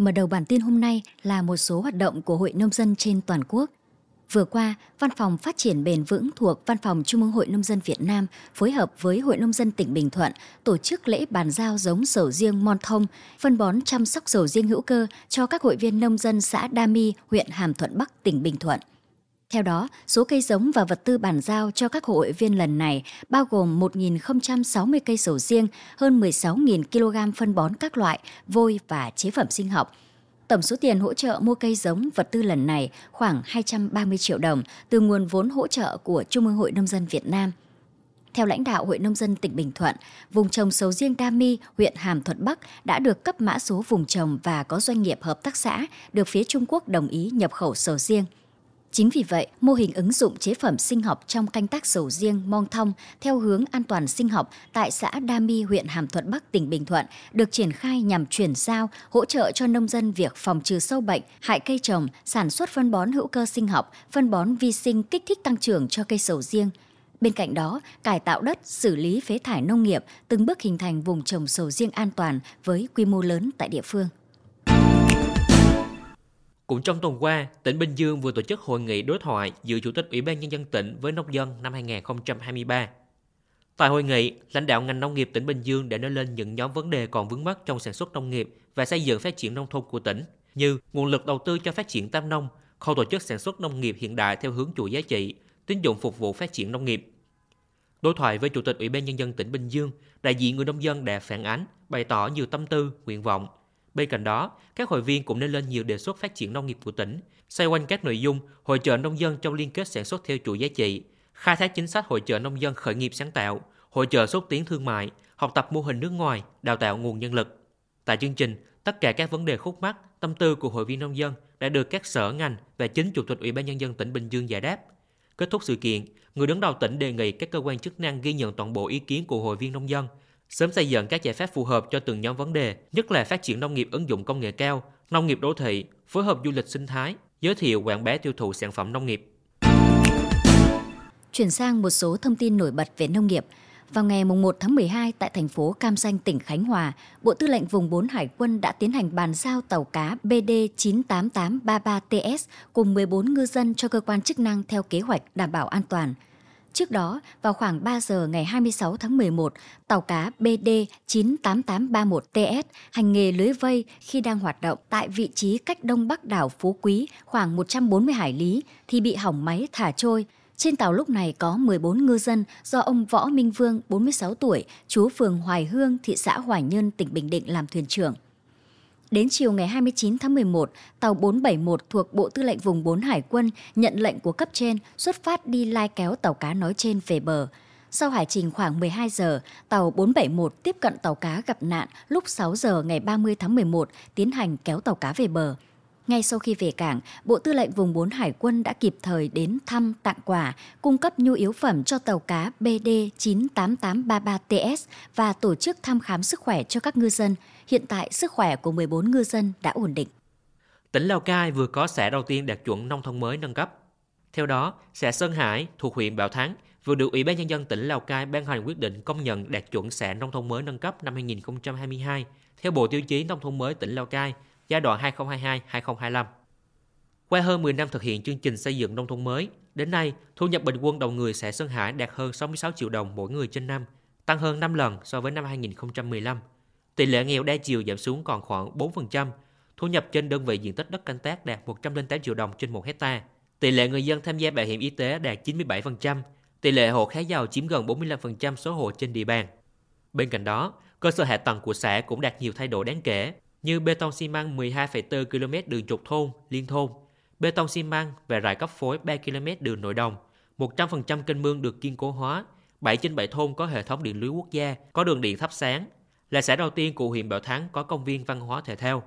Mở đầu bản tin hôm nay là một số hoạt động của Hội Nông dân trên toàn quốc. Vừa qua, Văn phòng Phát triển Bền vững thuộc Văn phòng Trung ương Hội Nông dân Việt Nam phối hợp với Hội Nông dân tỉnh Bình Thuận tổ chức lễ bàn giao giống sầu riêng Mon Thông, phân bón chăm sóc sầu riêng hữu cơ cho các hội viên nông dân xã Đa Mi, huyện Hàm Thuận Bắc, tỉnh Bình Thuận. Theo đó, số cây giống và vật tư bàn giao cho các hội viên lần này bao gồm 1.060 cây sầu riêng, hơn 16.000 kg phân bón các loại, vôi và chế phẩm sinh học. Tổng số tiền hỗ trợ mua cây giống vật tư lần này khoảng 230 triệu đồng từ nguồn vốn hỗ trợ của Trung ương Hội Nông dân Việt Nam. Theo lãnh đạo Hội Nông dân tỉnh Bình Thuận, vùng trồng sầu riêng Đa Mi, huyện Hàm Thuận Bắc đã được cấp mã số vùng trồng và có doanh nghiệp hợp tác xã được phía Trung Quốc đồng ý nhập khẩu sầu riêng. Chính vì vậy, mô hình ứng dụng chế phẩm sinh học trong canh tác sầu riêng Mong Thông theo hướng an toàn sinh học tại xã Đa Mi, huyện Hàm Thuận Bắc, tỉnh Bình Thuận được triển khai nhằm chuyển giao, hỗ trợ cho nông dân việc phòng trừ sâu bệnh, hại cây trồng, sản xuất phân bón hữu cơ sinh học, phân bón vi sinh kích thích tăng trưởng cho cây sầu riêng. Bên cạnh đó, cải tạo đất, xử lý phế thải nông nghiệp, từng bước hình thành vùng trồng sầu riêng an toàn với quy mô lớn tại địa phương. Cũng trong tuần qua, tỉnh Bình Dương vừa tổ chức hội nghị đối thoại giữa Chủ tịch Ủy ban Nhân dân tỉnh với nông dân năm 2023. Tại hội nghị, lãnh đạo ngành nông nghiệp tỉnh Bình Dương đã nêu lên những nhóm vấn đề còn vướng mắt trong sản xuất nông nghiệp và xây dựng phát triển nông thôn của tỉnh, như nguồn lực đầu tư cho phát triển tam nông, khâu tổ chức sản xuất nông nghiệp hiện đại theo hướng chuỗi giá trị, tín dụng phục vụ phát triển nông nghiệp. Đối thoại với Chủ tịch Ủy ban Nhân dân tỉnh Bình Dương, đại diện người nông dân đã phản ánh, bày tỏ nhiều tâm tư, nguyện vọng, Bên cạnh đó, các hội viên cũng nên lên nhiều đề xuất phát triển nông nghiệp của tỉnh, xoay quanh các nội dung hội trợ nông dân trong liên kết sản xuất theo chuỗi giá trị, khai thác chính sách hội trợ nông dân khởi nghiệp sáng tạo, hội trợ xúc tiến thương mại, học tập mô hình nước ngoài, đào tạo nguồn nhân lực. Tại chương trình, tất cả các vấn đề khúc mắc, tâm tư của hội viên nông dân đã được các sở ngành và chính chủ tịch Ủy ban nhân dân tỉnh Bình Dương giải đáp. Kết thúc sự kiện, người đứng đầu tỉnh đề nghị các cơ quan chức năng ghi nhận toàn bộ ý kiến của hội viên nông dân, sớm xây dựng các giải pháp phù hợp cho từng nhóm vấn đề, nhất là phát triển nông nghiệp ứng dụng công nghệ cao, nông nghiệp đô thị, phối hợp du lịch sinh thái, giới thiệu quảng bá tiêu thụ sản phẩm nông nghiệp. Chuyển sang một số thông tin nổi bật về nông nghiệp. Vào ngày 1 tháng 12 tại thành phố Cam Ranh, tỉnh Khánh Hòa, Bộ Tư lệnh Vùng 4 Hải quân đã tiến hành bàn giao tàu cá BD 98833TS cùng 14 ngư dân cho cơ quan chức năng theo kế hoạch đảm bảo an toàn – Trước đó, vào khoảng 3 giờ ngày 26 tháng 11, tàu cá BD 98831TS hành nghề lưới vây khi đang hoạt động tại vị trí cách đông bắc đảo Phú Quý khoảng 140 hải lý thì bị hỏng máy thả trôi. Trên tàu lúc này có 14 ngư dân do ông Võ Minh Vương, 46 tuổi, chú phường Hoài Hương, thị xã Hoài Nhơn, tỉnh Bình Định làm thuyền trưởng. Đến chiều ngày 29 tháng 11, tàu 471 thuộc Bộ Tư lệnh Vùng 4 Hải quân nhận lệnh của cấp trên xuất phát đi lai kéo tàu cá nói trên về bờ. Sau hải trình khoảng 12 giờ, tàu 471 tiếp cận tàu cá gặp nạn lúc 6 giờ ngày 30 tháng 11 tiến hành kéo tàu cá về bờ. Ngay sau khi về cảng, Bộ Tư lệnh Vùng 4 Hải quân đã kịp thời đến thăm, tặng quà, cung cấp nhu yếu phẩm cho tàu cá BD 98833TS và tổ chức thăm khám sức khỏe cho các ngư dân. Hiện tại, sức khỏe của 14 ngư dân đã ổn định. Tỉnh Lào Cai vừa có xã đầu tiên đạt chuẩn nông thôn mới nâng cấp. Theo đó, xã Sơn Hải thuộc huyện Bảo Thắng vừa được Ủy ban Nhân dân tỉnh Lào Cai ban hành quyết định công nhận đạt chuẩn xã nông thôn mới nâng cấp năm 2022 theo Bộ Tiêu chí Nông thôn mới tỉnh Lào Cai giai đoạn 2022-2025. Qua hơn 10 năm thực hiện chương trình xây dựng nông thôn mới, đến nay, thu nhập bình quân đầu người xã Sơn Hải đạt hơn 66 triệu đồng mỗi người trên năm, tăng hơn 5 lần so với năm 2015. Tỷ lệ nghèo đa chiều giảm xuống còn khoảng 4%, thu nhập trên đơn vị diện tích đất canh tác đạt 108 triệu đồng trên 1 hecta. Tỷ lệ người dân tham gia bảo hiểm y tế đạt 97%, tỷ lệ hộ khá giàu chiếm gần 45% số hộ trên địa bàn. Bên cạnh đó, cơ sở hạ tầng của xã cũng đạt nhiều thay đổi đáng kể, như bê tông xi măng 12,4 km đường trục thôn, liên thôn, bê tông xi măng và rải cấp phối 3 km đường nội đồng, 100% kênh mương được kiên cố hóa, 7 trên 7 thôn có hệ thống điện lưới quốc gia, có đường điện thắp sáng, là xã đầu tiên của huyện Bảo Thắng có công viên văn hóa thể thao.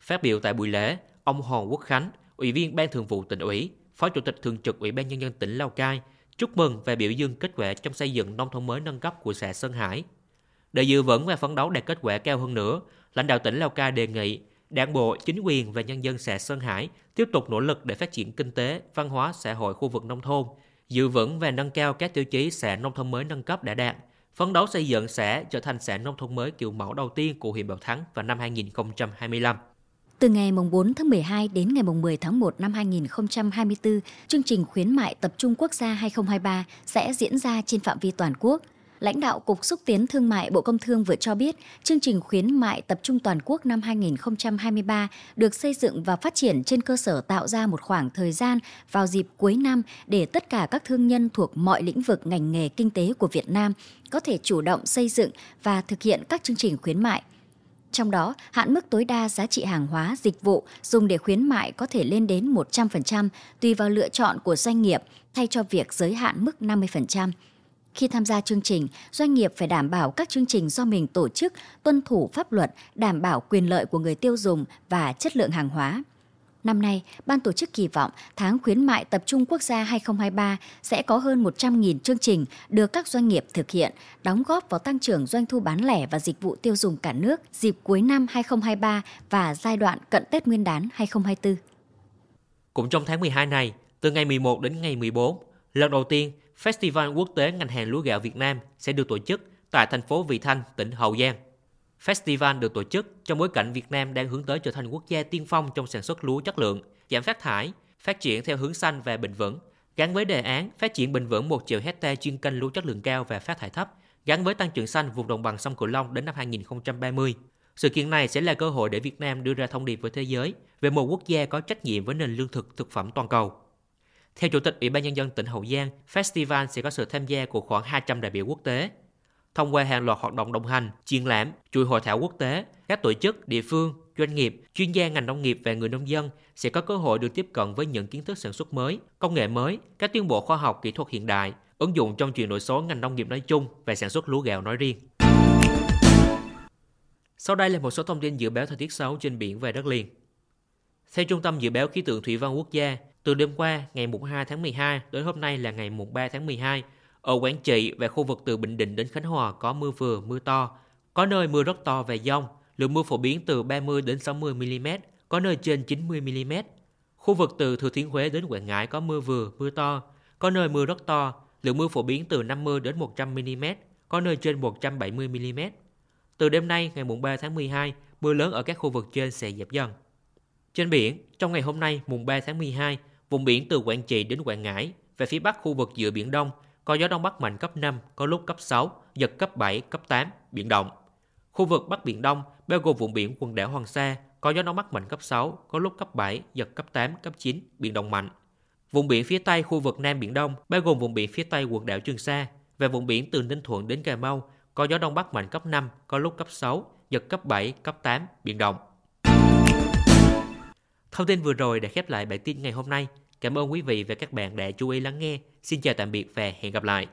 Phát biểu tại buổi lễ, ông Hoàng Quốc Khánh, Ủy viên Ban Thường vụ tỉnh ủy, Phó Chủ tịch Thường trực Ủy ban Nhân dân tỉnh Lào Cai, chúc mừng và biểu dương kết quả trong xây dựng nông thôn mới nâng cấp của xã Sơn Hải. Để giữ vững và phấn đấu đạt kết quả cao hơn nữa, lãnh đạo tỉnh Lào Cai đề nghị Đảng bộ, chính quyền và nhân dân xã Sơn Hải tiếp tục nỗ lực để phát triển kinh tế, văn hóa, xã hội khu vực nông thôn, giữ vững và nâng cao các tiêu chí xã nông thôn mới nâng cấp đã đạt, phấn đấu xây dựng xã trở thành xã nông thôn mới kiểu mẫu đầu tiên của huyện Bảo Thắng vào năm 2025. Từ ngày 4 tháng 12 đến ngày 10 tháng 1 năm 2024, chương trình khuyến mại tập trung quốc gia 2023 sẽ diễn ra trên phạm vi toàn quốc. Lãnh đạo Cục Xúc tiến Thương mại Bộ Công Thương vừa cho biết, chương trình khuyến mại tập trung toàn quốc năm 2023 được xây dựng và phát triển trên cơ sở tạo ra một khoảng thời gian vào dịp cuối năm để tất cả các thương nhân thuộc mọi lĩnh vực ngành nghề kinh tế của Việt Nam có thể chủ động xây dựng và thực hiện các chương trình khuyến mại – trong đó, hạn mức tối đa giá trị hàng hóa, dịch vụ dùng để khuyến mại có thể lên đến 100% tùy vào lựa chọn của doanh nghiệp thay cho việc giới hạn mức 50%. Khi tham gia chương trình, doanh nghiệp phải đảm bảo các chương trình do mình tổ chức tuân thủ pháp luật, đảm bảo quyền lợi của người tiêu dùng và chất lượng hàng hóa. Năm nay, ban tổ chức kỳ vọng tháng khuyến mại tập trung quốc gia 2023 sẽ có hơn 100.000 chương trình được các doanh nghiệp thực hiện, đóng góp vào tăng trưởng doanh thu bán lẻ và dịch vụ tiêu dùng cả nước dịp cuối năm 2023 và giai đoạn cận Tết Nguyên đán 2024. Cũng trong tháng 12 này, từ ngày 11 đến ngày 14, lần đầu tiên Festival Quốc tế ngành hàng lúa gạo Việt Nam sẽ được tổ chức tại thành phố Vị Thanh, tỉnh Hậu Giang. Festival được tổ chức trong bối cảnh Việt Nam đang hướng tới trở thành quốc gia tiên phong trong sản xuất lúa chất lượng, giảm phát thải, phát triển theo hướng xanh và bền vững, gắn với đề án phát triển bền vững 1 triệu hecta chuyên canh lúa chất lượng cao và phát thải thấp, gắn với tăng trưởng xanh vùng đồng bằng sông Cửu Long đến năm 2030. Sự kiện này sẽ là cơ hội để Việt Nam đưa ra thông điệp với thế giới về một quốc gia có trách nhiệm với nền lương thực thực phẩm toàn cầu. Theo Chủ tịch Ủy ban Nhân dân tỉnh Hậu Giang, festival sẽ có sự tham gia của khoảng 200 đại biểu quốc tế, thông qua hàng loạt hoạt động đồng hành, triển lãm, chuỗi hội thảo quốc tế, các tổ chức, địa phương, doanh nghiệp, chuyên gia ngành nông nghiệp và người nông dân sẽ có cơ hội được tiếp cận với những kiến thức sản xuất mới, công nghệ mới, các tiến bộ khoa học kỹ thuật hiện đại, ứng dụng trong chuyển đổi số ngành nông nghiệp nói chung và sản xuất lúa gạo nói riêng. Sau đây là một số thông tin dự báo thời tiết xấu trên biển và đất liền. Theo Trung tâm Dự báo Khí tượng Thủy văn Quốc gia, từ đêm qua, ngày 2 tháng 12 đến hôm nay là ngày 3 tháng 12, ở Quảng Trị và khu vực từ Bình Định đến Khánh Hòa có mưa vừa, mưa to, có nơi mưa rất to và dông, lượng mưa phổ biến từ 30 đến 60 mm, có nơi trên 90 mm. Khu vực từ Thừa Thiên Huế đến Quảng Ngãi có mưa vừa, mưa to, có nơi mưa rất to, lượng mưa phổ biến từ 50 đến 100 mm, có nơi trên 170 mm. Từ đêm nay ngày 3 tháng 12, mưa lớn ở các khu vực trên sẽ giảm dần. Trên biển, trong ngày hôm nay mùng 3 tháng 12, vùng biển từ Quảng Trị đến Quảng Ngãi về phía bắc khu vực giữa Biển Đông có gió đông bắc mạnh cấp 5, có lúc cấp 6, giật cấp 7, cấp 8, biển động. Khu vực Bắc Biển Đông, bao gồm vùng biển quần đảo Hoàng Sa, có gió đông bắc mạnh cấp 6, có lúc cấp 7, giật cấp 8, cấp 9, biển động mạnh. Vùng biển phía Tây khu vực Nam Biển Đông, bao gồm vùng biển phía Tây quần đảo Trường Sa và vùng biển từ Ninh Thuận đến Cà Mau, có gió đông bắc mạnh cấp 5, có lúc cấp 6, giật cấp 7, cấp 8, biển động. Thông tin vừa rồi đã khép lại bản tin ngày hôm nay. Cảm ơn quý vị và các bạn đã chú ý lắng nghe. Xin chào tạm biệt và hẹn gặp lại.